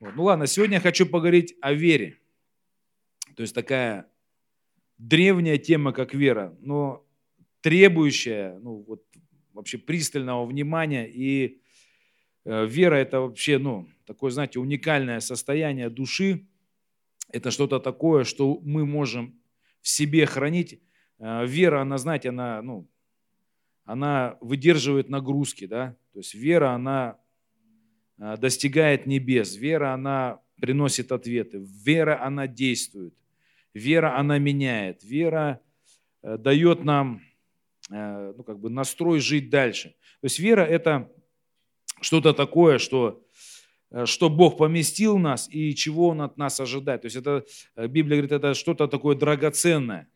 Вот. Ну ладно, сегодня я хочу поговорить о вере. То есть такая древняя тема, как вера, но требующая ну, вот, вообще пристального внимания. И э, вера – это вообще ну, такое, знаете, уникальное состояние души. Это что-то такое, что мы можем в себе хранить. Э, вера, она, знаете, она, ну, она выдерживает нагрузки. Да? То есть вера, она достигает небес. Вера, она приносит ответы. Вера, она действует. Вера, она меняет. Вера э, дает нам э, ну, как бы настрой жить дальше. То есть вера – это что-то такое, что, э, что Бог поместил нас и чего Он от нас ожидает. То есть это, Библия говорит, это что-то такое драгоценное.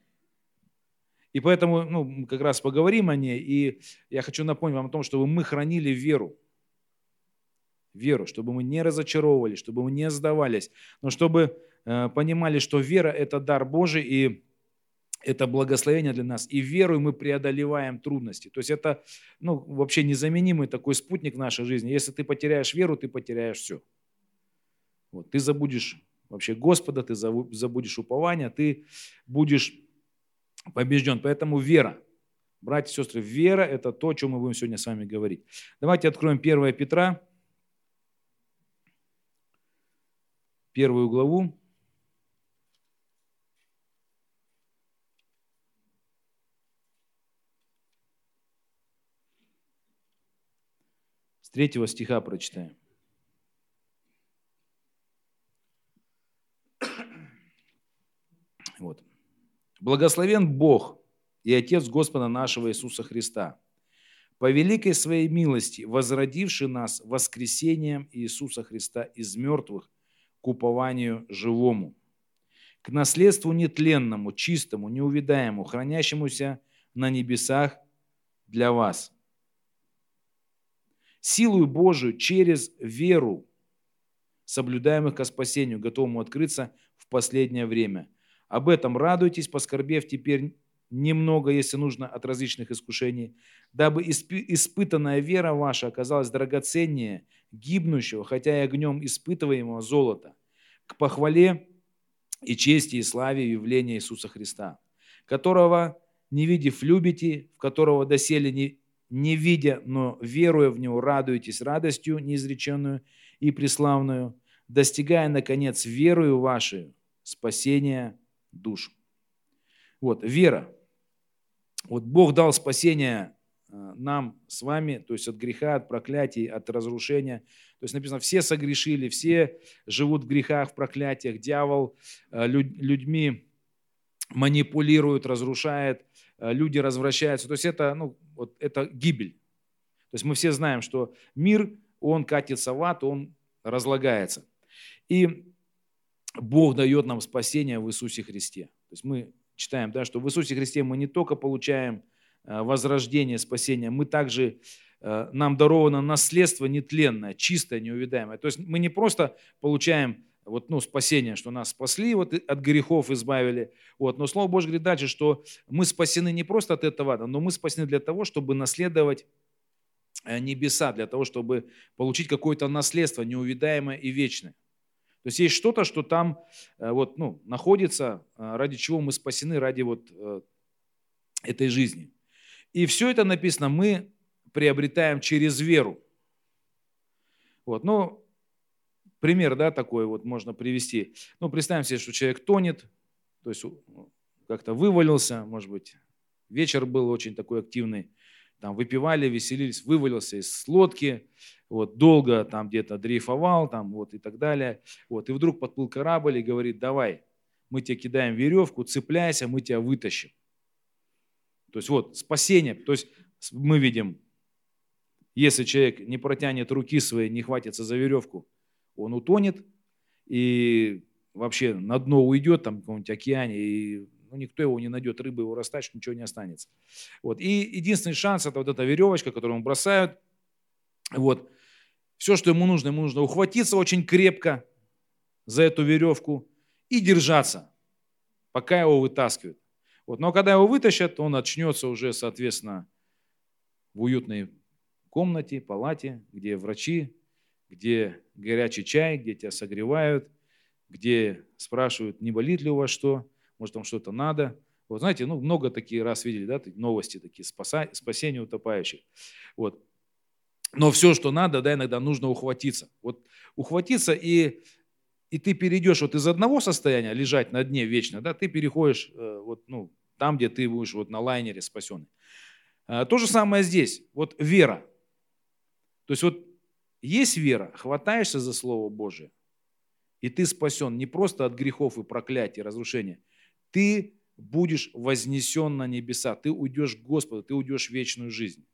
И поэтому ну, мы как раз поговорим о ней. И я хочу напомнить вам о том, чтобы мы хранили веру веру, чтобы мы не разочаровывались, чтобы мы не сдавались, но чтобы э, понимали, что вера – это дар Божий, и это благословение для нас. И верой мы преодолеваем трудности. То есть это ну, вообще незаменимый такой спутник в нашей жизни. Если ты потеряешь веру, ты потеряешь все. Вот, ты забудешь вообще Господа, ты забудешь упование, ты будешь побежден. Поэтому вера. Братья и сестры, вера – это то, о чем мы будем сегодня с вами говорить. Давайте откроем 1 Петра, первую главу. С третьего стиха прочитаем. Вот. Благословен Бог и Отец Господа нашего Иисуса Христа, по великой своей милости, возродивший нас воскресением Иисуса Христа из мертвых к упованию живому, к наследству нетленному, чистому, неувидаемому, хранящемуся на небесах для вас. Силою Божию через веру, соблюдаемых ко спасению, готовому открыться в последнее время. Об этом радуйтесь, поскорбев теперь немного, если нужно, от различных искушений, дабы испытанная вера ваша оказалась драгоценнее гибнущего, хотя и огнем испытываемого золота, к похвале и чести и славе явления Иисуса Христа, которого, не видев, любите, в которого доселе не, не видя, но веруя в Него, радуетесь радостью неизреченную и преславную, достигая, наконец, верою вашей спасения душ. Вот, вера. Вот Бог дал спасение э, нам с вами, то есть от греха, от проклятий, от разрушения. То есть написано, все согрешили, все живут в грехах, в проклятиях. Дьявол э, людьми манипулирует, разрушает, э, люди развращаются. То есть это, ну, вот это гибель. То есть мы все знаем, что мир, он катится в ад, он разлагается. И Бог дает нам спасение в Иисусе Христе. То есть мы читаем, да, что в Иисусе Христе мы не только получаем э, возрождение, спасение, мы также, э, нам даровано наследство нетленное, чистое, неувидаемое. То есть мы не просто получаем вот, ну, спасение, что нас спасли, вот, от грехов избавили. Вот. Но Слово Божье говорит дальше, что мы спасены не просто от этого но мы спасены для того, чтобы наследовать э, небеса, для того, чтобы получить какое-то наследство неувидаемое и вечное. То есть есть что-то, что там э, вот, ну, находится, э, ради чего мы спасены, ради вот э, этой жизни. И все это написано, мы приобретаем через веру. Вот, ну, пример, да, такой вот можно привести. Ну, представим себе, что человек тонет, то есть как-то вывалился, может быть, вечер был очень такой активный, там выпивали, веселились, вывалился из лодки, вот, долго там где-то дрейфовал, там, вот, и так далее. Вот, и вдруг подплыл корабль и говорит, давай, мы тебе кидаем веревку, цепляйся, мы тебя вытащим. То есть вот спасение, то есть мы видим, если человек не протянет руки свои, не хватится за веревку, он утонет и вообще на дно уйдет там в каком-нибудь океане и ну, никто его не найдет, рыбы его растащат, ничего не останется. Вот. И единственный шанс – это вот эта веревочка, которую ему бросают. Вот. Все, что ему нужно, ему нужно ухватиться очень крепко за эту веревку и держаться, пока его вытаскивают. Вот. Но когда его вытащат, он очнется уже, соответственно, в уютной комнате, палате, где врачи где горячий чай, где тебя согревают, где спрашивают, не болит ли у вас что, может, там что-то надо. Вот знаете, ну, много такие раз видели, да, новости такие, спасение утопающих. Вот. Но все, что надо, да, иногда нужно ухватиться. Вот ухватиться и, и ты перейдешь вот из одного состояния, лежать на дне вечно, да, ты переходишь э, вот, ну, там, где ты будешь вот на лайнере спасенный. А, то же самое здесь. Вот вера. То есть вот есть вера, хватаешься за Слово Божие, и ты спасен не просто от грехов и проклятий, разрушения. Ты будешь вознесен на небеса, ты уйдешь к Господу, ты уйдешь в вечную жизнь.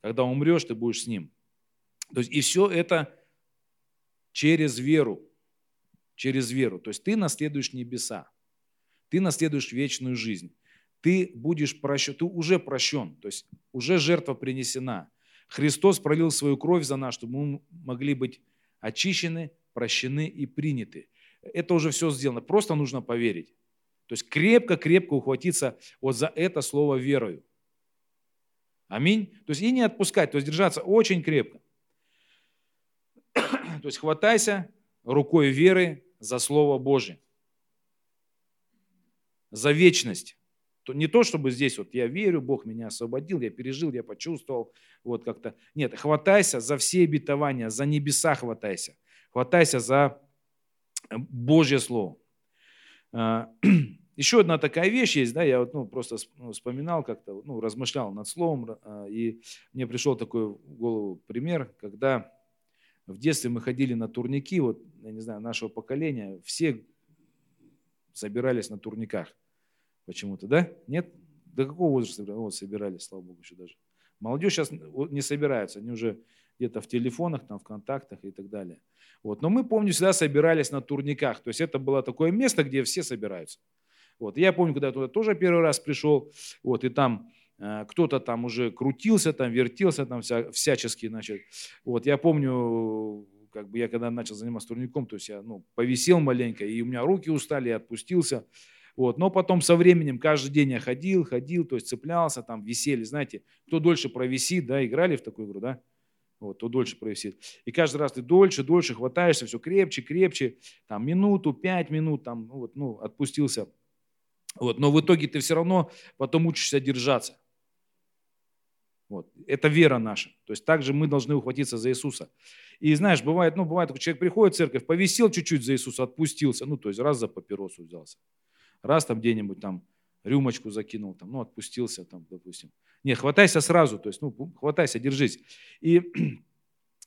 Когда умрешь, ты будешь с Ним. То есть и все это через веру. Через веру. То есть ты наследуешь небеса. Ты наследуешь вечную жизнь. Ты будешь прощен, ты уже прощен. То есть уже жертва принесена. Христос пролил свою кровь за нас, чтобы мы могли быть очищены, прощены и приняты. Это уже все сделано. Просто нужно поверить. То есть крепко-крепко ухватиться вот за это слово верою. Аминь. То есть и не отпускать, то есть держаться очень крепко. То есть хватайся рукой веры за Слово Божие. За вечность. Не то, чтобы здесь вот я верю, Бог меня освободил, я пережил, я почувствовал, вот как-то. Нет, хватайся за все обетования, за небеса хватайся. Хватайся за Божье Слово. Еще одна такая вещь есть, да, я вот, ну, просто ну, вспоминал как-то, ну, размышлял над словом, а, и мне пришел такой в голову пример, когда в детстве мы ходили на турники, вот, я не знаю, нашего поколения, все собирались на турниках почему-то, да? Нет? До какого возраста вот, собирались, слава богу, еще даже. Молодежь сейчас не собирается, они уже где-то в телефонах, там, в контактах и так далее. Вот. Но мы, помню, всегда собирались на турниках. То есть это было такое место, где все собираются. Вот. я помню, когда я туда тоже первый раз пришел, вот, и там э, кто-то там уже крутился, там вертелся, там вся, всячески, значит. Вот, я помню, как бы я когда начал заниматься турником, то есть я ну, повисел маленько, и у меня руки устали, я отпустился. Вот. Но потом со временем каждый день я ходил, ходил, то есть цеплялся, там висели, знаете, кто дольше провисит, да, играли в такую игру, да, вот, то дольше провисит. И каждый раз ты дольше, дольше хватаешься, все крепче, крепче, там минуту, пять минут, там, ну, вот, ну, отпустился, вот. Но в итоге ты все равно потом учишься держаться. Вот. Это вера наша. То есть также мы должны ухватиться за Иисуса. И знаешь, бывает, ну, бывает, человек приходит в церковь, повисел чуть-чуть за Иисуса, отпустился, ну, то есть раз за папиросу взялся, раз там где-нибудь там рюмочку закинул, там, ну, отпустился там, допустим. Не, хватайся сразу, то есть, ну, хватайся, держись. И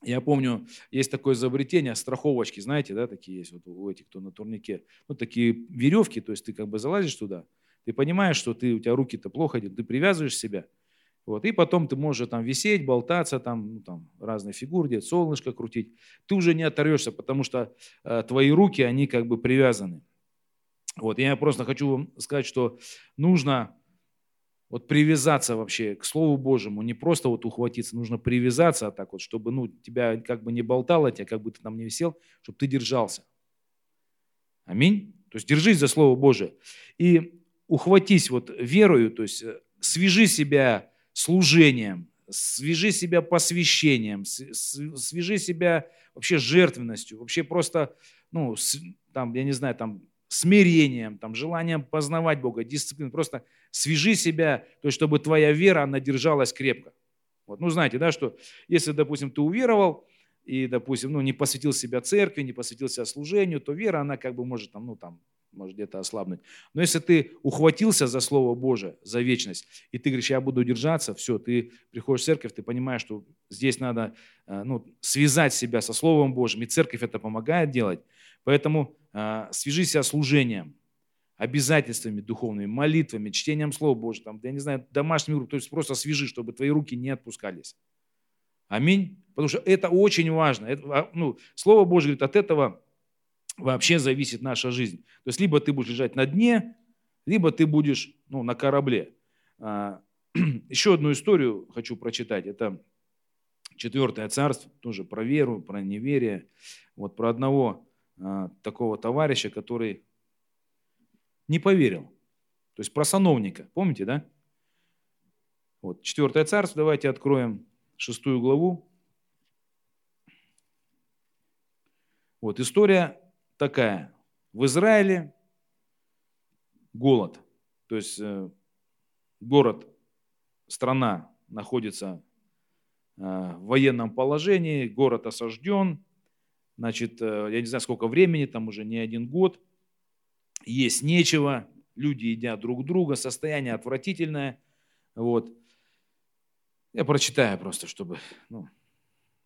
я помню, есть такое изобретение, страховочки, знаете, да, такие есть вот у этих, кто на турнике. Ну, такие веревки, то есть ты как бы залазишь туда, ты понимаешь, что ты, у тебя руки-то плохо идут, ты привязываешь себя, вот, и потом ты можешь там висеть, болтаться, там, ну, там разные фигуры делать, солнышко крутить. Ты уже не оторвешься, потому что э, твои руки, они как бы привязаны. Вот, я просто хочу вам сказать, что нужно вот привязаться вообще к Слову Божьему, не просто вот ухватиться, нужно привязаться а так вот, чтобы ну, тебя как бы не болтало, тебя как бы ты там не висел, чтобы ты держался. Аминь. То есть держись за Слово Божие. И ухватись вот верою, то есть э, свяжи себя служением, свяжи себя посвящением, свяжи себя вообще жертвенностью, вообще просто, ну, там, я не знаю, там, смирением, там, желанием познавать Бога, дисциплиной. Просто свяжи себя, то есть, чтобы твоя вера, она держалась крепко. Вот. Ну, знаете, да, что если, допустим, ты уверовал, и, допустим, ну, не посвятил себя церкви, не посвятил себя служению, то вера, она как бы может там, ну, там, может где-то ослабнуть. Но если ты ухватился за Слово Божие, за вечность, и ты говоришь, я буду держаться, все, ты приходишь в церковь, ты понимаешь, что здесь надо э, ну, связать себя со Словом Божьим, и церковь это помогает делать, Поэтому э, свяжи себя служением, обязательствами духовными, молитвами, чтением Слова Божьего, там, я не знаю, домашним группам, то есть просто свяжи, чтобы твои руки не отпускались. Аминь. Потому что это очень важно. Это, а, ну, Слово Божье говорит, от этого вообще зависит наша жизнь. То есть либо ты будешь лежать на дне, либо ты будешь ну, на корабле. А, еще одну историю хочу прочитать. Это четвертое царство, тоже про веру, про неверие. Вот про одного а, такого товарища, который не поверил. То есть про сановника, помните, да? Вот, четвертое царство, давайте откроем шестую главу. Вот история такая. В Израиле голод. То есть э, город, страна находится э, в военном положении, город осажден, значит, э, я не знаю, сколько времени, там уже не один год, есть нечего, люди едят друг друга, состояние отвратительное. Вот. Я прочитаю просто, чтобы ну,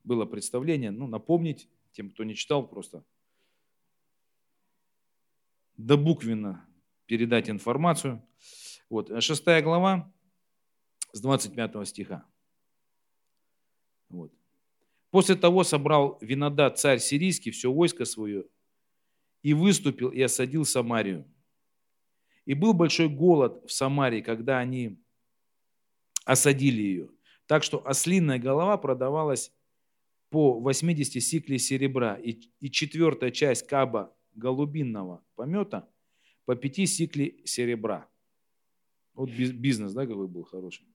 было представление, ну, напомнить тем, кто не читал, просто до буквенно передать информацию. Вот, шестая глава с 25 стиха. Вот. После того собрал Винодат, царь сирийский, все войско свое, и выступил и осадил Самарию. И был большой голод в Самарии, когда они осадили ее. Так что ослиная голова продавалась по 80 сиклей серебра, и, и четвертая часть каба голубинного помета по 5 сиклей серебра. Вот бизнес, да, какой был хороший.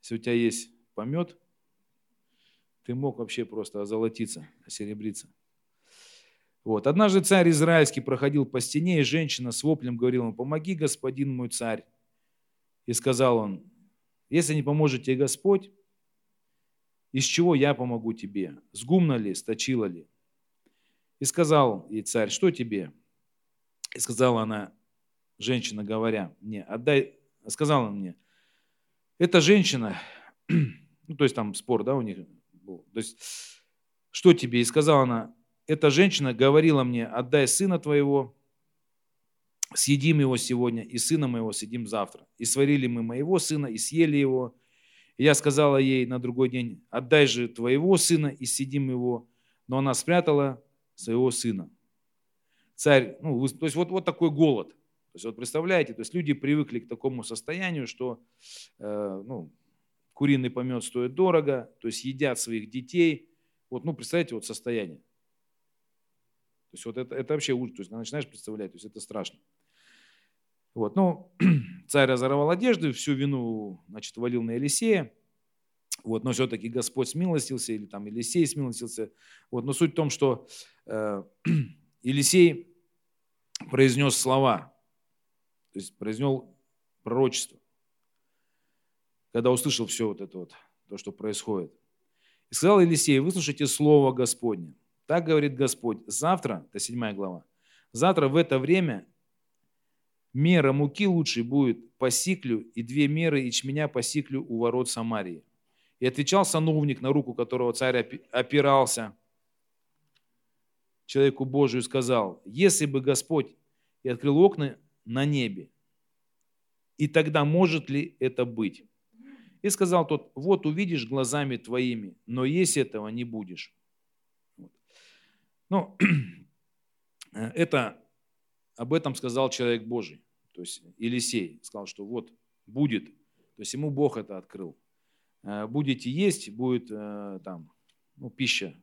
Если у тебя есть помет, ты мог вообще просто озолотиться, осеребриться. Вот. Однажды царь израильский проходил по стене, и женщина с воплем говорила ему, помоги, господин мой царь. И сказал он, если не поможет тебе Господь, из чего я помогу тебе? С гумна ли, сточила ли? И сказал ей царь, что тебе? И сказала она, женщина, говоря мне, отдай, сказала мне, эта женщина, ну, то есть там спор, да, у них был, то есть, что тебе? И сказала она, эта женщина говорила мне, отдай сына твоего, съедим его сегодня, и сына моего съедим завтра. И сварили мы моего сына, и съели его. И я сказала ей на другой день, отдай же твоего сына, и съедим его. Но она спрятала своего сына. Царь, ну, то есть вот, вот такой голод. То есть вот представляете, то есть люди привыкли к такому состоянию, что э, ну, куриный помет стоит дорого, то есть едят своих детей. Вот, ну, представляете, вот состояние. То есть вот это, это вообще ужас, то есть начинаешь представлять, то есть это страшно. Вот, ну, царь разорвал одежду, всю вину, значит, валил на Елисея. Вот, но все-таки Господь смилостился, или там Елисей смилостился. Вот, но суть в том, что э, Елисей произнес слова, то есть произнес пророчество, когда услышал все вот это вот, то, что происходит. И сказал Елисей, выслушайте слово Господне. Так говорит Господь, завтра, это седьмая глава, завтра в это время мера муки лучшей будет по сиклю и две меры ячменя по сиклю у ворот Самарии. И отвечал сановник, на руку которого царь опирался, человеку Божию сказал, если бы Господь и открыл окна на небе, и тогда может ли это быть? И сказал тот, вот увидишь глазами твоими, но есть этого не будешь. Ну, это об этом сказал человек Божий, то есть Елисей сказал, что вот будет, то есть ему Бог это открыл. Э, будете есть, будет э, там ну, пища.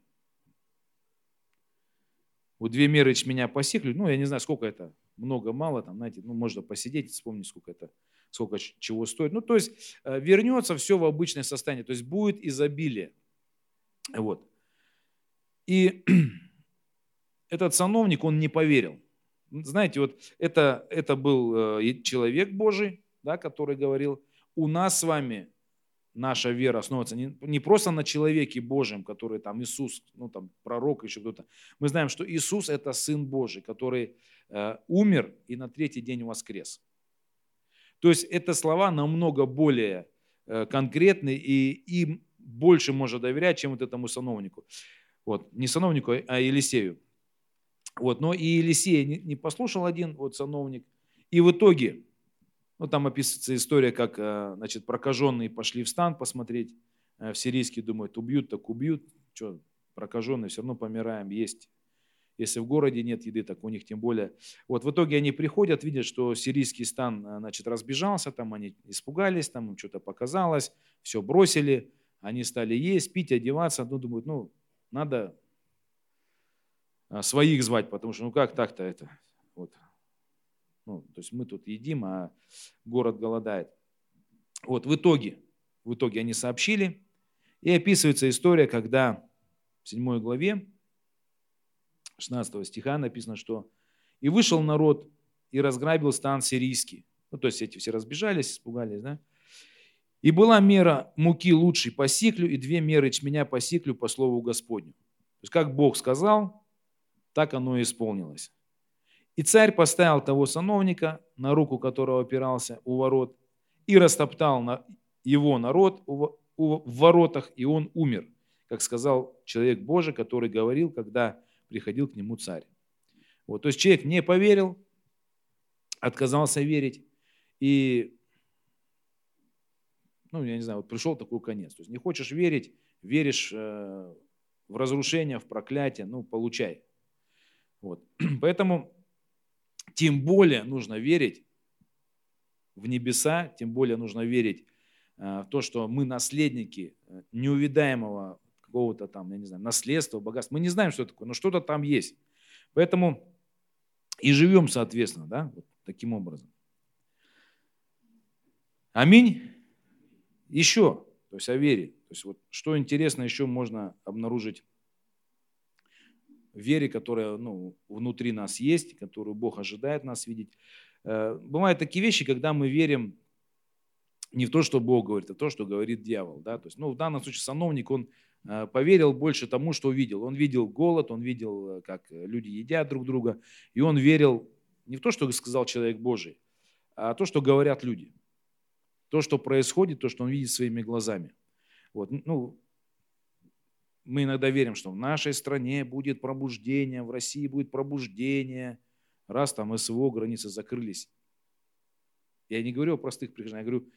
Вот две меры меня посекли, ну, я не знаю, сколько это, много, мало, там, знаете, ну, можно посидеть, вспомнить, сколько это, сколько чего стоит. Ну, то есть э, вернется все в обычное состояние, то есть будет изобилие. Вот. И этот сановник, он не поверил. Знаете, вот это, это был человек Божий, да, который говорил, у нас с вами наша вера основывается не, не просто на человеке Божьем, который там Иисус, ну там пророк, еще кто-то. Мы знаем, что Иисус это Сын Божий, который э, умер и на третий день воскрес. То есть это слова намного более э, конкретные и им больше можно доверять, чем вот этому сановнику. Вот, не сановнику, а Елисею. Вот, но и Елисей не, не послушал один вот сановник. И в итоге ну, там описывается история, как э, значит, прокаженные пошли в стан посмотреть э, в сирийский, думают, убьют, так убьют. Что, прокаженные, все равно помираем, есть. Если в городе нет еды, так у них тем более. Вот в итоге они приходят, видят, что сирийский стан э, значит, разбежался, там они испугались, там им что-то показалось, все бросили, они стали есть, пить, одеваться. Ну, думают, ну, надо своих звать, потому что ну как так-то это? Вот, ну, то есть мы тут едим, а город голодает. Вот в итоге, в итоге они сообщили, и описывается история, когда в 7 главе 16 стиха написано, что «И вышел народ и разграбил стан сирийский». Ну, то есть эти все разбежались, испугались, да? «И была мера муки лучшей по сиклю, и две меры чменя по сиклю по слову Господню». То есть как Бог сказал, так оно и исполнилось. И царь поставил того сановника, на руку которого опирался у ворот, и растоптал на его народ в воротах, и он умер, как сказал человек Божий, который говорил, когда приходил к нему царь. Вот, то есть человек не поверил, отказался верить, и, ну, я не знаю, вот пришел такой конец. То есть не хочешь верить, веришь э, в разрушение, в проклятие, ну, получай. Вот. Поэтому тем более нужно верить в небеса, тем более нужно верить э, в то, что мы наследники э, неувидаемого какого-то там, я не знаю, наследства, богатства. Мы не знаем, что такое, но что-то там есть. Поэтому и живем соответственно, да, вот таким образом. Аминь. Еще, то есть о вере. То есть вот что интересно еще можно обнаружить вере, которая ну, внутри нас есть, которую Бог ожидает нас видеть. Э, бывают такие вещи, когда мы верим не в то, что Бог говорит, а то, что говорит дьявол. Да? То есть, ну, в данном случае сановник, он э, поверил больше тому, что увидел. Он видел голод, он видел, э, как люди едят друг друга, и он верил не в то, что сказал человек Божий, а то, что говорят люди. То, что происходит, то, что он видит своими глазами. Вот. Ну, мы иногда верим, что в нашей стране будет пробуждение, в России будет пробуждение, раз там СВО, границы закрылись. Я не говорю о простых прихожанах, я говорю,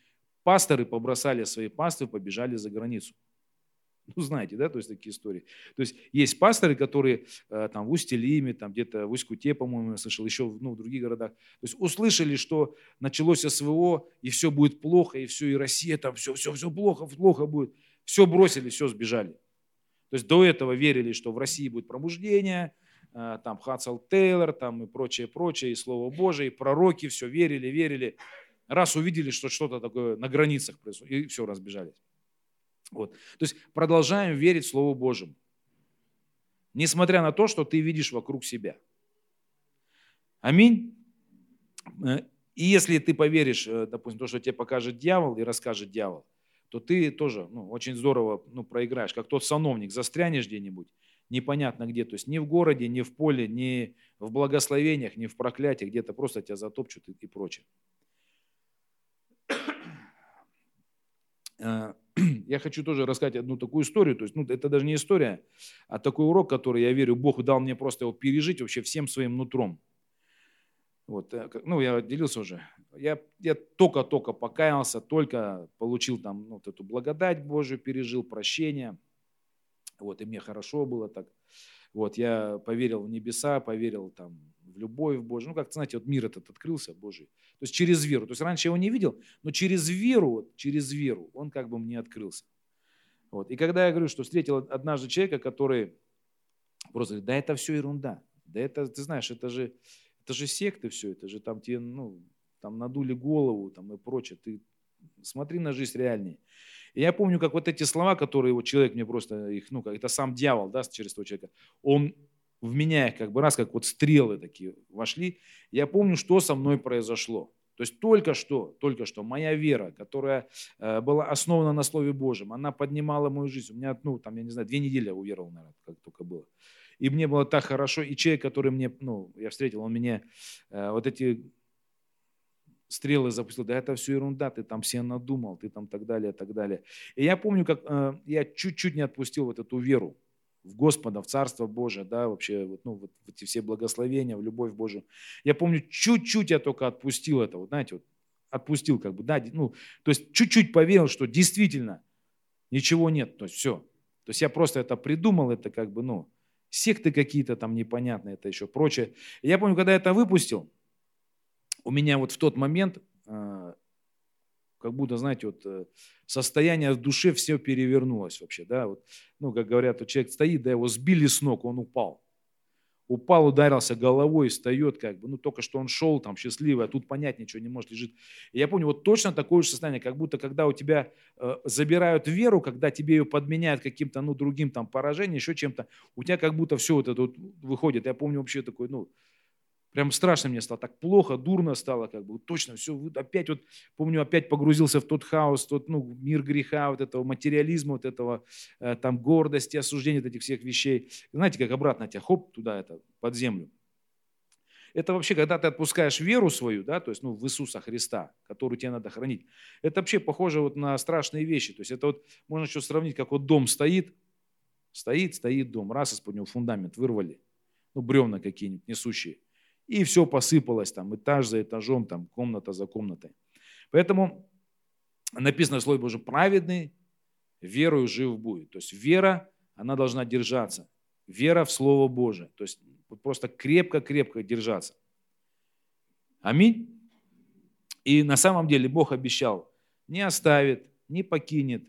пасторы побросали свои паствы, побежали за границу. Ну, знаете, да, то есть такие истории. То есть есть пасторы, которые э, там в Усть-Илиме, там где-то в Усть-Куте, по-моему, я слышал, еще ну, в других городах. То есть услышали, что началось СВО, и все будет плохо, и все, и Россия там, все, все, все плохо, плохо будет. Все бросили, все сбежали. То есть до этого верили, что в России будет пробуждение, э, там Хацел Тейлор, там и прочее, прочее, и Слово Божие, и пророки, все верили, верили. Раз увидели, что что-то такое на границах происходит, и все, разбежались. Вот. То есть продолжаем верить Слову Божьему. Несмотря на то, что ты видишь вокруг себя. Аминь. Э, и если ты поверишь, э, допустим, то, что тебе покажет дьявол и расскажет дьявол, то ты тоже ну, очень здорово ну, проиграешь, как тот сановник, застрянешь где-нибудь, непонятно где, то есть ни в городе, ни в поле, ни в благословениях, ни в проклятиях, где-то просто тебя затопчут и, и прочее. я хочу тоже рассказать одну такую историю, то есть ну, это даже не история, а такой урок, который, я верю, Бог дал мне просто его пережить вообще всем своим нутром. Вот, э, ну, я делился уже. Я, я только-только покаялся, только получил там ну, вот эту благодать Божию, пережил прощение. Вот, и мне хорошо было так. Вот, я поверил в небеса, поверил там в любовь Божию. Ну, как знаете, вот мир этот открылся Божий. То есть через веру. То есть раньше я его не видел, но через веру, вот, через веру он как бы мне открылся. Вот. И когда я говорю, что встретил однажды человека, который просто говорит, да это все ерунда. Да это, ты знаешь, это же, это же секты все, это же там тебе, ну, там надули голову там и прочее. Ты смотри на жизнь реальнее. И я помню, как вот эти слова, которые вот человек мне просто их, ну, как это сам дьявол, да, через того человека, он в меня их как бы раз, как вот стрелы такие вошли. Я помню, что со мной произошло. То есть только что, только что моя вера, которая э, была основана на Слове Божьем, она поднимала мою жизнь. У меня, ну, там, я не знаю, две недели я уверовал, наверное, как только было. И мне было так хорошо. И человек, который мне, ну, я встретил, он мне э, вот эти стрелы запустил, да это все ерунда, ты там все надумал, ты там так далее, так далее. И я помню, как э, я чуть-чуть не отпустил вот эту веру в Господа, в Царство Божие, да, вообще, вот, ну, вот эти все благословения, в любовь Божию. Я помню, чуть-чуть я только отпустил это, вот, знаете, вот, отпустил как бы, да, ну, то есть чуть-чуть поверил, что действительно ничего нет, то есть все. То есть я просто это придумал, это как бы, ну, секты какие-то там непонятные, это еще прочее. Я помню, когда я это выпустил, у меня вот в тот момент, а, как будто, знаете, вот э, состояние в душе все перевернулось вообще, да, вот, ну, как говорят, вот человек стоит, да, его сбили с ног, он упал. упал, ударился головой, встает как бы, ну только что он шел там счастливый, а тут понять ничего не может, лежит. И я помню, вот точно такое же состояние, как будто когда у тебя э, забирают веру, когда тебе ее подменяют каким-то, ну, другим там поражением, еще чем-то, у тебя как будто все вот это вот выходит. Я помню вообще такой, ну, Прям страшно мне стало, так плохо, дурно стало, как бы, точно, все, опять вот, помню, опять погрузился в тот хаос, тот, ну, мир греха, вот этого материализма, вот этого, э, там, гордости, осуждения вот этих всех вещей. Знаете, как обратно тебя, хоп, туда, это, под землю. Это вообще, когда ты отпускаешь веру свою, да, то есть, ну, в Иисуса Христа, которую тебе надо хранить, это вообще похоже вот на страшные вещи. То есть, это вот, можно еще сравнить, как вот дом стоит, стоит, стоит дом, раз из-под него фундамент вырвали, ну, бревна какие-нибудь несущие – и все посыпалось там, этаж за этажом, там, комната за комнатой. Поэтому написано в Слове Божьем, праведный верою жив будет. То есть вера, она должна держаться. Вера в Слово Божие. То есть просто крепко-крепко держаться. Аминь. И на самом деле Бог обещал, не оставит, не покинет,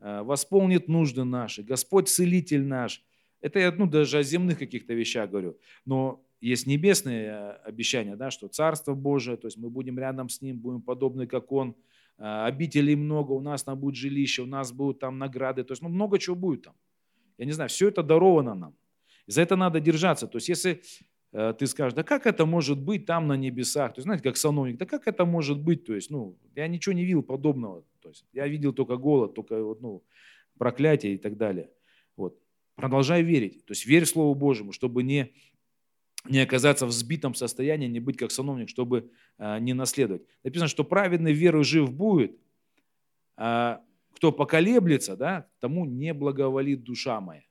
э, восполнит нужды наши. Господь целитель наш. Это я ну, даже о земных каких-то вещах говорю. Но есть небесные э, обещания, да, что Царство Божие, то есть мы будем рядом с Ним, будем подобны, как Он, э, обителей много, у нас там будет жилище, у нас будут там награды, то есть ну, много чего будет там. Я не знаю, все это даровано нам. За это надо держаться. То есть если э, ты скажешь, да как это может быть там на небесах, то есть знаете, как сановник, да как это может быть, то есть, ну, я ничего не видел подобного, то есть я видел только голод, только вот, ну, проклятие и так далее. Вот. Продолжай верить, то есть верь в Слово Божьему, чтобы не не оказаться в сбитом состоянии, не быть как сановник, чтобы а, не наследовать. Написано, что праведный верой жив будет, а кто поколеблется, да, тому не благоволит душа моя.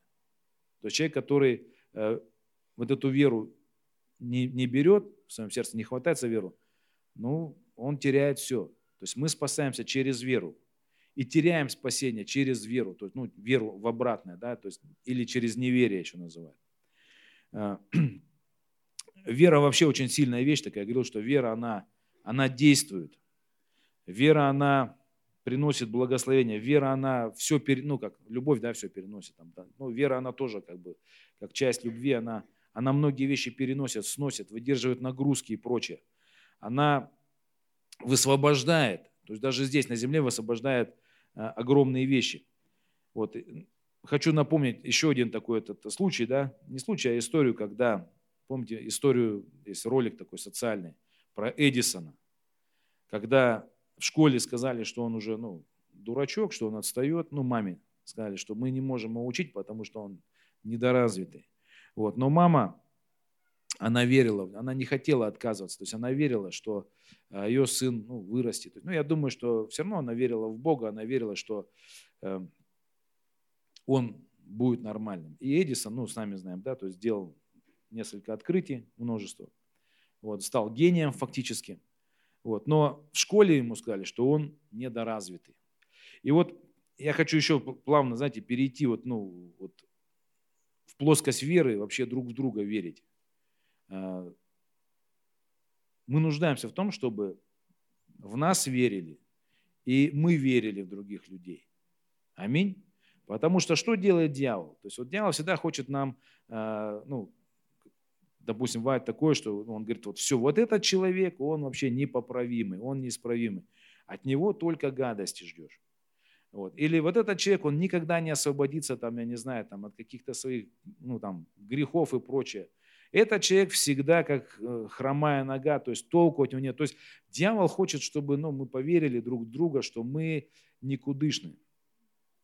То есть человек, который э, вот эту веру не, не берет, в своем сердце не хватается веру, ну, он теряет все. То есть мы спасаемся через веру и теряем спасение через веру, то есть, ну, веру в обратное, да, то есть, или через неверие еще называют. Вера вообще очень сильная вещь такая. Я говорил, что вера, она, она действует. Вера, она приносит благословение. Вера, она все, пере, ну, как любовь, да, все переносит. Там, да. Ну, вера, она тоже как бы, как часть любви, она, она многие вещи переносит, сносит, выдерживает нагрузки и прочее. Она высвобождает, то есть даже здесь, на земле, высвобождает а, огромные вещи. Вот. Хочу напомнить еще один такой этот случай, да, не случай, а историю, когда Помните историю, есть ролик такой социальный про Эдисона, когда в школе сказали, что он уже ну, дурачок, что он отстает, ну маме сказали, что мы не можем его учить, потому что он недоразвитый. Вот. Но мама, она верила, она не хотела отказываться, то есть она верила, что а, ее сын ну, вырастет. Ну, я думаю, что все равно она верила в Бога, она верила, что э, он будет нормальным. И Эдисон, ну, сами знаем, да, то есть сделал несколько открытий, множество. Вот, стал гением фактически. Вот, но в школе ему сказали, что он недоразвитый. И вот я хочу еще плавно, знаете, перейти вот, ну, вот в плоскость веры, вообще друг в друга верить. А, мы нуждаемся в том, чтобы в нас верили, и мы верили в других людей. Аминь. Потому что что делает дьявол? То есть вот дьявол всегда хочет нам, а, ну, допустим, бывает такое, что он говорит, вот все, вот этот человек, он вообще непоправимый, он неисправимый. От него только гадости ждешь. Вот. Или вот этот человек, он никогда не освободится, там, я не знаю, там, от каких-то своих ну, там, грехов и прочее. Этот человек всегда как э, хромая нога, то есть толку от него нет. То есть дьявол хочет, чтобы ну, мы поверили друг в друга, что мы никудышны.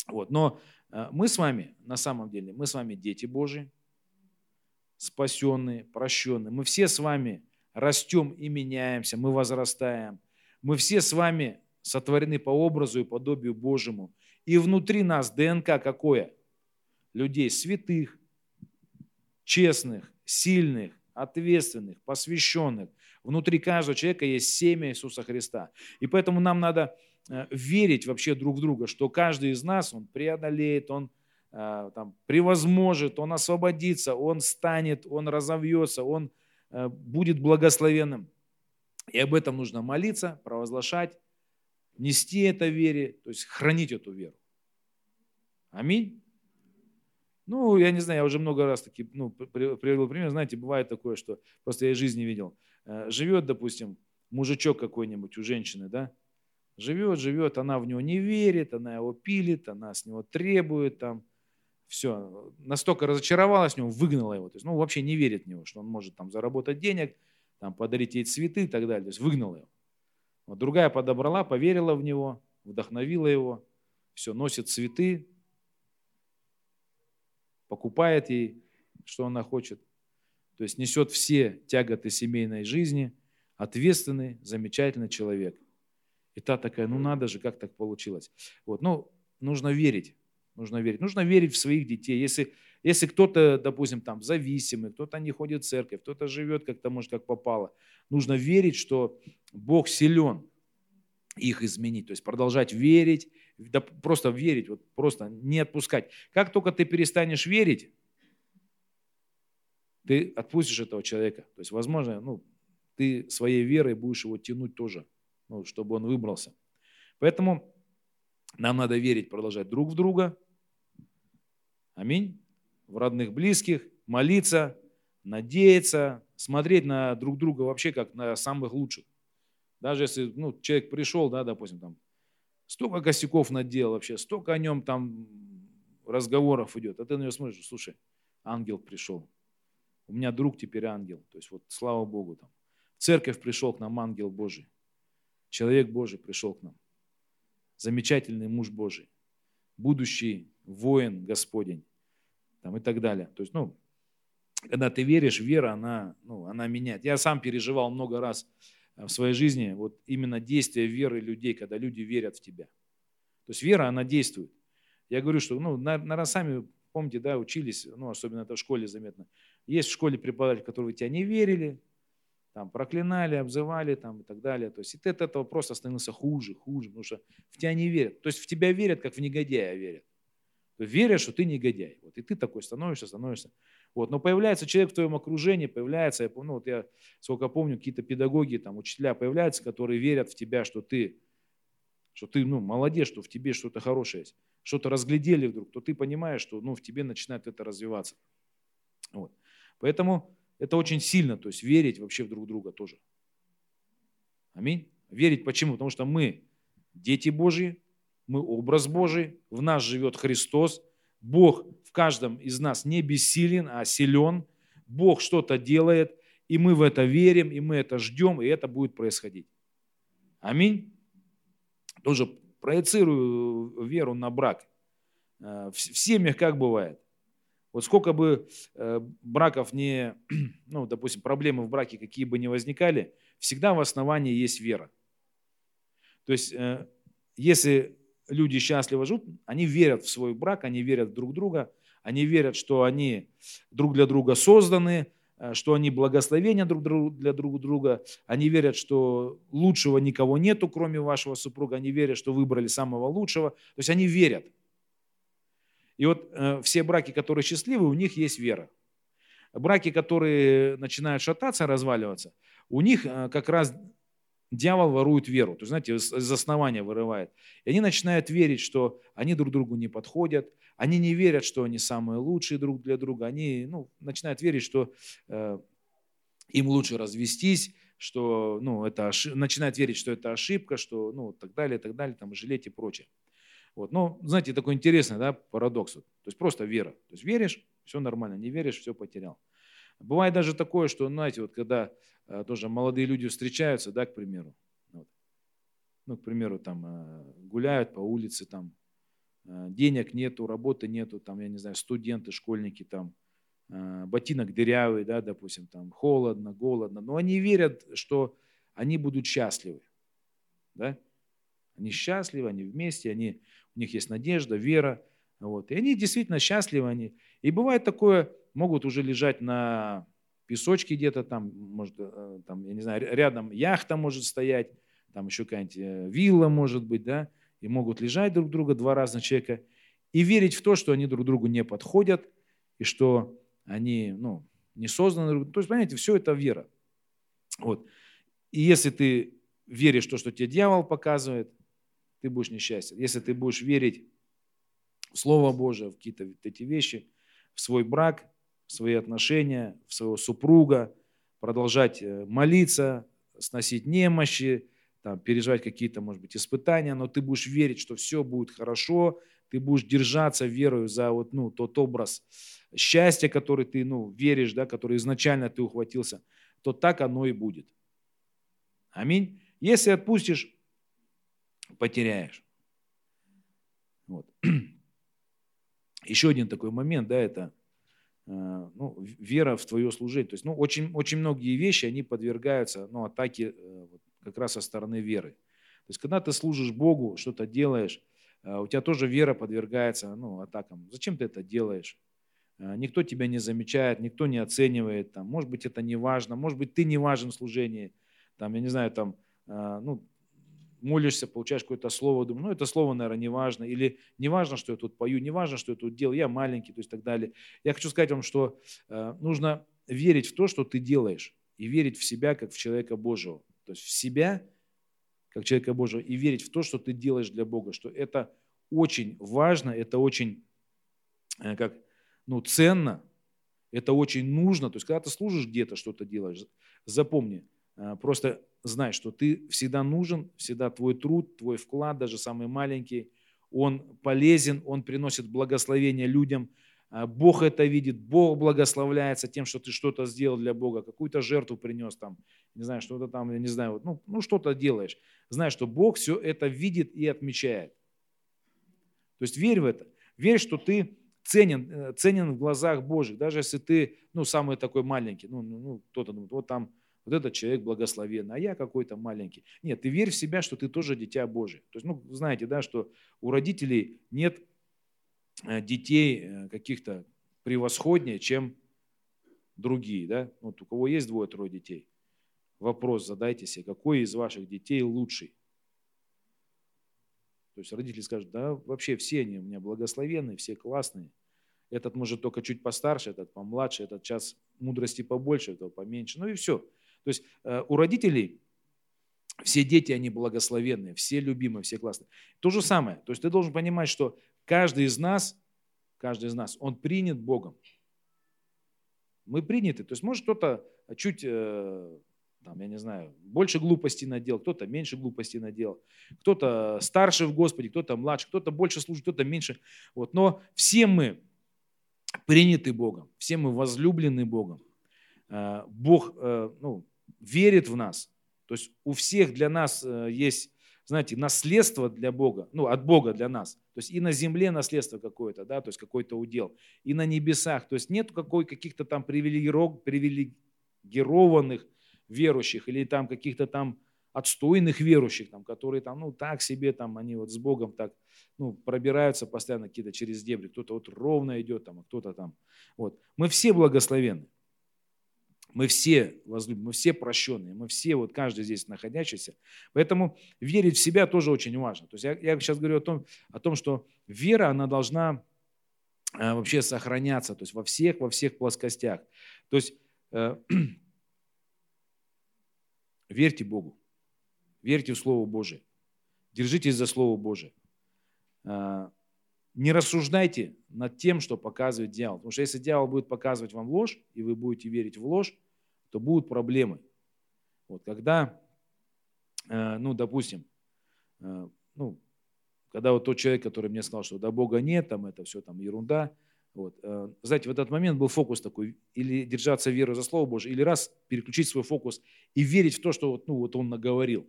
Вот. Но э, мы с вами, на самом деле, мы с вами дети Божьи, спасенные, прощенные. Мы все с вами растем и меняемся, мы возрастаем. Мы все с вами сотворены по образу и подобию Божьему. И внутри нас ДНК какое? Людей святых, честных, сильных, ответственных, посвященных. Внутри каждого человека есть семя Иисуса Христа. И поэтому нам надо э, верить вообще друг в друга, что каждый из нас, он преодолеет, он там, превозможет, он освободится, он станет, он разовьется, он э, будет благословенным. И об этом нужно молиться, провозглашать, нести это вере, то есть хранить эту веру. Аминь. Ну, я не знаю, я уже много раз таки, ну, привел пример. Знаете, бывает такое, что просто я из жизни видел. Э, живет, допустим, мужичок какой-нибудь у женщины, да, живет, живет, она в него не верит, она его пилит, она с него требует там, все, настолько разочаровалась в нем, выгнала его, то есть, ну, вообще не верит в него, что он может там заработать денег, там, подарить ей цветы и так далее, то есть выгнала его. Вот другая подобрала, поверила в него, вдохновила его, все, носит цветы, покупает ей, что она хочет. То есть несет все тяготы семейной жизни, ответственный, замечательный человек. И та такая, ну надо же, как так получилось. Вот, ну, нужно верить, нужно верить. Нужно верить в своих детей. Если, если кто-то, допустим, там зависимый, кто-то не ходит в церковь, кто-то живет как-то, может, как попало, нужно верить, что Бог силен их изменить. То есть продолжать верить, да просто верить, вот просто не отпускать. Как только ты перестанешь верить, ты отпустишь этого человека. То есть, возможно, ну, ты своей верой будешь его тянуть тоже, ну, чтобы он выбрался. Поэтому нам надо верить, продолжать друг в друга. Аминь. В родных, близких, молиться, надеяться, смотреть на друг друга вообще как на самых лучших. Даже если ну, человек пришел, да, допустим, там, столько косяков наделал вообще, столько о нем там разговоров идет, а ты на него смотришь, слушай, ангел пришел, у меня друг теперь ангел, то есть вот слава Богу там. В церковь пришел к нам ангел Божий, человек Божий пришел к нам, замечательный муж Божий, будущий воин Господень там, и так далее. То есть, ну, когда ты веришь, вера, она, ну, она меняет. Я сам переживал много раз в своей жизни вот именно действие веры людей, когда люди верят в тебя. То есть вера, она действует. Я говорю, что, ну, наверное, сами помните, да, учились, ну, особенно это в школе заметно. Есть в школе преподаватели, которые в тебя не верили, там, проклинали, обзывали там, и так далее. То есть и ты от этого просто становился хуже, хуже, потому что в тебя не верят. То есть в тебя верят, как в негодяя верят. Верят, что ты негодяй. Вот, и ты такой становишься, становишься. Вот, но появляется человек в твоем окружении, появляется, я помню, ну, вот я сколько помню, какие-то педагоги, там, учителя появляются, которые верят в тебя, что ты, что ты, ну, молодец, что в тебе что-то хорошее есть, что-то разглядели вдруг, то ты понимаешь, что, ну, в тебе начинает это развиваться. Вот. Поэтому это очень сильно, то есть верить вообще в друг друга тоже. Аминь. Верить почему? Потому что мы дети Божьи, мы образ Божий, в нас живет Христос, Бог в каждом из нас не бессилен, а силен. Бог что-то делает, и мы в это верим, и мы это ждем, и это будет происходить. Аминь. Тоже проецирую веру на брак. Э, в семьях как бывает? Вот сколько бы э, браков не, ну, допустим, проблемы в браке какие бы ни возникали, всегда в основании есть вера. То есть, э, если люди счастливо живут, они верят в свой брак, они верят друг в друга, они верят, что они друг для друга созданы, э, что они благословения друг для друг друга, они верят, что лучшего никого нету, кроме вашего супруга, они верят, что выбрали самого лучшего, то есть они верят. И вот э, все браки, которые счастливы, у них есть вера. Браки, которые начинают шататься, разваливаться, у них э, как раз дьявол ворует веру, то есть, знаете, из основания вырывает. И они начинают верить, что они друг другу не подходят, они не верят, что они самые лучшие друг для друга, они ну, начинают верить, что э, им лучше развестись, что ну, это ошиб... начинают верить, что это ошибка, что ну, так далее, так далее, там, жалеть и прочее. Вот. Но, знаете, такой интересный да, парадокс. То есть просто вера. То есть веришь, все нормально, не веришь, все потерял. Бывает даже такое, что, знаете, вот когда э, тоже молодые люди встречаются, да, к примеру, вот, ну, к примеру, там э, гуляют по улице, там э, денег нету, работы нету, там, я не знаю, студенты, школьники, там, ботинок дырявый, да, допустим, там, холодно, голодно, но они верят, что они будут счастливы, да, они счастливы, они вместе, они, у них есть надежда, вера, вот, и они действительно счастливы, они, и бывает такое, могут уже лежать на песочке где-то там, может, э, там, я не знаю, рядом яхта может стоять, там еще какая-нибудь э, вилла может быть, да, и могут лежать друг друга два разных человека и верить в то, что они друг другу не подходят, и что они, ну, не созданы. То есть, понимаете, все это вера. Вот. И если ты веришь в то, что тебе дьявол показывает, ты будешь несчастен. Если ты будешь верить в Слово Божие, в какие-то эти вещи – в свой брак, в свои отношения, в своего супруга, продолжать э, молиться, сносить немощи, там, переживать какие-то, может быть, испытания, но ты будешь верить, что все будет хорошо, ты будешь держаться верою за вот, ну, тот образ счастья, который ты ну, веришь, да, который изначально ты ухватился, то так оно и будет. Аминь. Если отпустишь, потеряешь. Вот. Еще один такой момент, да, это э, ну, вера в твое служение. То есть, ну, очень, очень многие вещи, они подвергаются ну, атаке э, как раз со стороны веры. То есть, когда ты служишь Богу, что-то делаешь, э, у тебя тоже вера подвергается ну, атакам. Зачем ты это делаешь? Никто тебя не замечает, никто не оценивает. Там, может быть, это не важно, может быть, ты не важен в служении. Там, я не знаю, там, ну, молишься, получаешь какое-то слово, думаю, ну это слово, наверное, не важно, или не важно, что я тут пою, не важно, что я тут делаю, я маленький, то есть так далее. Я хочу сказать вам, что э, нужно верить в то, что ты делаешь, и верить в себя, как в человека Божьего. То есть в себя, как человека Божьего, и верить в то, что ты делаешь для Бога, что это очень важно, это очень э, как, ну, ценно, это очень нужно. То есть когда ты служишь где-то, что-то делаешь, запомни, просто знай, что ты всегда нужен, всегда твой труд, твой вклад, даже самый маленький, он полезен, он приносит благословение людям. А, Бог это видит, Бог благословляется тем, что ты что-то сделал для Бога, какую-то жертву принес там, не знаю, что-то там, я не знаю, ну, ну что-то делаешь. Знай, что Бог все это видит и отмечает. То есть верь в это. Верь, что ты ценен, э, ценен в глазах Божьих, даже если ты, ну, самый такой маленький, ну, ну, ну кто-то думает, вот там вот этот человек благословенный, а я какой-то маленький. Нет, ты верь в себя, что ты тоже дитя Божие. То есть, ну, знаете, да, что у родителей нет э, детей э, каких-то превосходнее, чем другие, да. Вот у кого есть двое-трое детей, вопрос задайте себе, какой из ваших детей лучший? То есть родители скажут, да, вообще все они у меня благословенные, все классные. Этот может только чуть постарше, этот помладше, этот час мудрости побольше, этого поменьше. Ну и все. То есть э, у родителей все дети, они благословенные, все любимые, все классные. То же самое. То есть ты должен понимать, что каждый из нас, каждый из нас, он принят Богом. Мы приняты. То есть может кто-то чуть, э, там, я не знаю, больше глупостей надел, кто-то меньше глупостей надел, кто-то старше в Господе, кто-то младше, кто-то больше служит, кто-то меньше. Вот. Но все мы приняты Богом, все мы возлюблены Богом. Э, Бог, ну, верит в нас. То есть у всех для нас э, есть, знаете, наследство для Бога, ну, от Бога для нас. То есть и на земле наследство какое-то, да, то есть какой-то удел, и на небесах. То есть нет какой, каких-то там привилегированных верующих или там каких-то там отстойных верующих, там, которые там, ну, так себе, там, они вот с Богом так, ну, пробираются постоянно какие-то через дебри. Кто-то вот ровно идет, там, а кто-то там. Вот. Мы все благословенны. Мы все возлюблены, мы все прощенные, мы все, вот каждый здесь находящийся. Поэтому верить в себя тоже очень важно. То есть я, я сейчас говорю о том, о том, что вера, она должна э, вообще сохраняться, то есть во всех, во всех плоскостях. То есть э, верьте Богу, верьте в Слово Божие, держитесь за Слово Божие. Э, не рассуждайте над тем, что показывает дьявол. Потому что если дьявол будет показывать вам ложь, и вы будете верить в ложь, то будут проблемы. Вот, когда, э, ну, допустим, э, ну, когда вот тот человек, который мне сказал, что до Бога нет, там это все там ерунда, вот, э, знаете, в этот момент был фокус такой, или держаться верой за Слово Божие, или раз переключить свой фокус и верить в то, что вот, ну, вот он наговорил.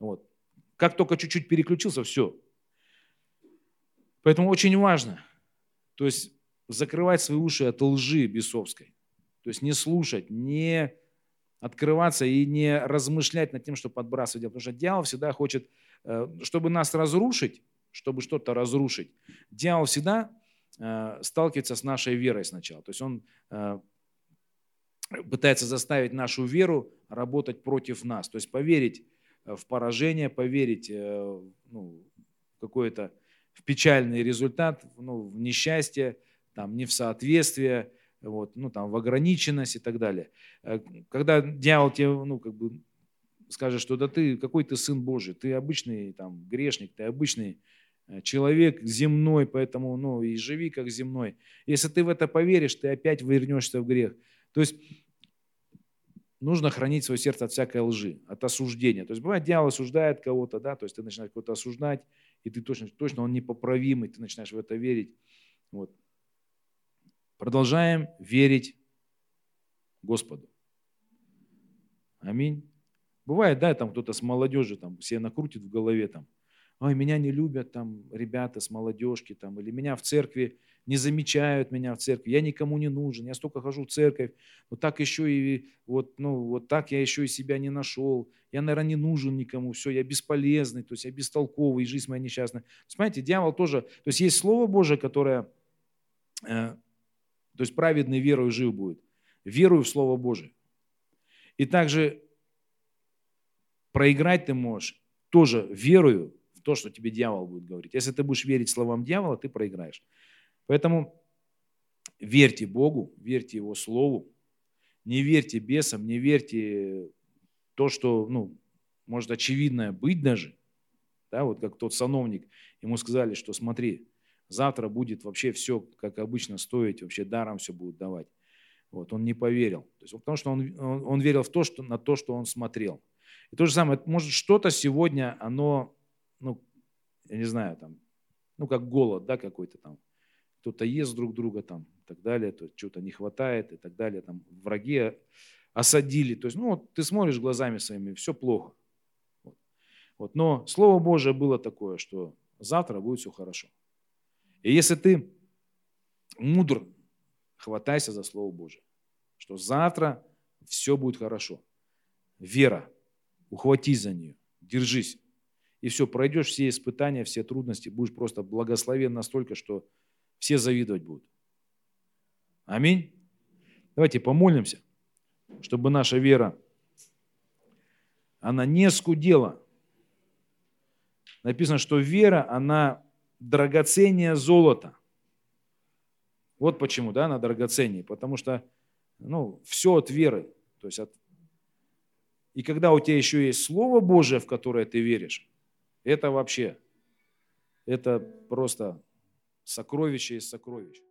Вот. Как только чуть-чуть переключился, все. Поэтому очень важно, то есть закрывать свои уши от лжи бесовской. То есть не слушать, не открываться и не размышлять над тем, что подбрасывать. Потому что дьявол всегда хочет, э, чтобы нас разрушить, чтобы что-то разрушить. Дьявол всегда э, сталкивается с нашей верой сначала. То есть он э, пытается заставить нашу веру работать против нас. То есть поверить в поражение, поверить ну, в какой-то в печальный результат, ну, в несчастье, там, не в соответствие, вот, ну, там, в ограниченность и так далее. Э, когда дьявол тебе, ну, как бы скажет, что да ты, какой ты сын Божий, ты обычный там грешник, ты обычный э, человек земной, поэтому ну, и живи как земной. Если ты в это поверишь, ты опять вернешься в грех. То есть нужно хранить свое сердце от всякой лжи, от осуждения. То есть бывает, дьявол осуждает кого-то, да, то есть ты начинаешь кого-то осуждать, и ты точно, точно он непоправимый, ты начинаешь в это верить. Вот. Продолжаем верить Господу. Аминь. Бывает, да, там кто-то с молодежи там себе накрутит в голове там, ой, меня не любят там ребята с молодежки там, или меня в церкви не замечают меня в церкви, я никому не нужен, я столько хожу в церковь, вот так еще и вот, ну, вот так я еще и себя не нашел, я, наверное, не нужен никому, все, я бесполезный, то есть я бестолковый, жизнь моя несчастная. Понимаете, дьявол тоже, то есть есть Слово Божие, которое, э, то есть праведный верою жив будет, верую в Слово Божие. И также проиграть ты можешь тоже верою в то, что тебе дьявол будет говорить. Если ты будешь верить словам дьявола, ты проиграешь. Поэтому верьте Богу, верьте Его Слову, не верьте бесам, не верьте то, что, ну, может очевидное быть даже, да, вот как тот сановник, ему сказали, что смотри, завтра будет вообще все, как обычно, стоить, вообще даром все будут давать. Вот, он не поверил. То есть, потому что он, он, он верил в то, что, на то, что он смотрел. И то же самое, может что-то сегодня, оно, ну, я не знаю, там, ну, как голод, да, какой-то там, кто-то ест друг друга там и так далее, то что-то не хватает и так далее, там враги осадили. То есть, ну, вот ты смотришь глазами своими, все плохо. Вот. Но Слово Божие было такое, что завтра будет все хорошо. И если ты мудр, хватайся за Слово Божие, что завтра все будет хорошо. Вера, ухватись за нее, держись. И все, пройдешь все испытания, все трудности, будешь просто благословен настолько, что все завидовать будут. Аминь. Давайте помолимся, чтобы наша вера, она не скудела. Написано, что вера, она драгоценнее золота. Вот почему, да, она драгоценнее. Потому что, ну, все от веры. То есть от... И когда у тебя еще есть Слово Божие, в которое ты веришь, это вообще, это просто сокровище из сокровищ.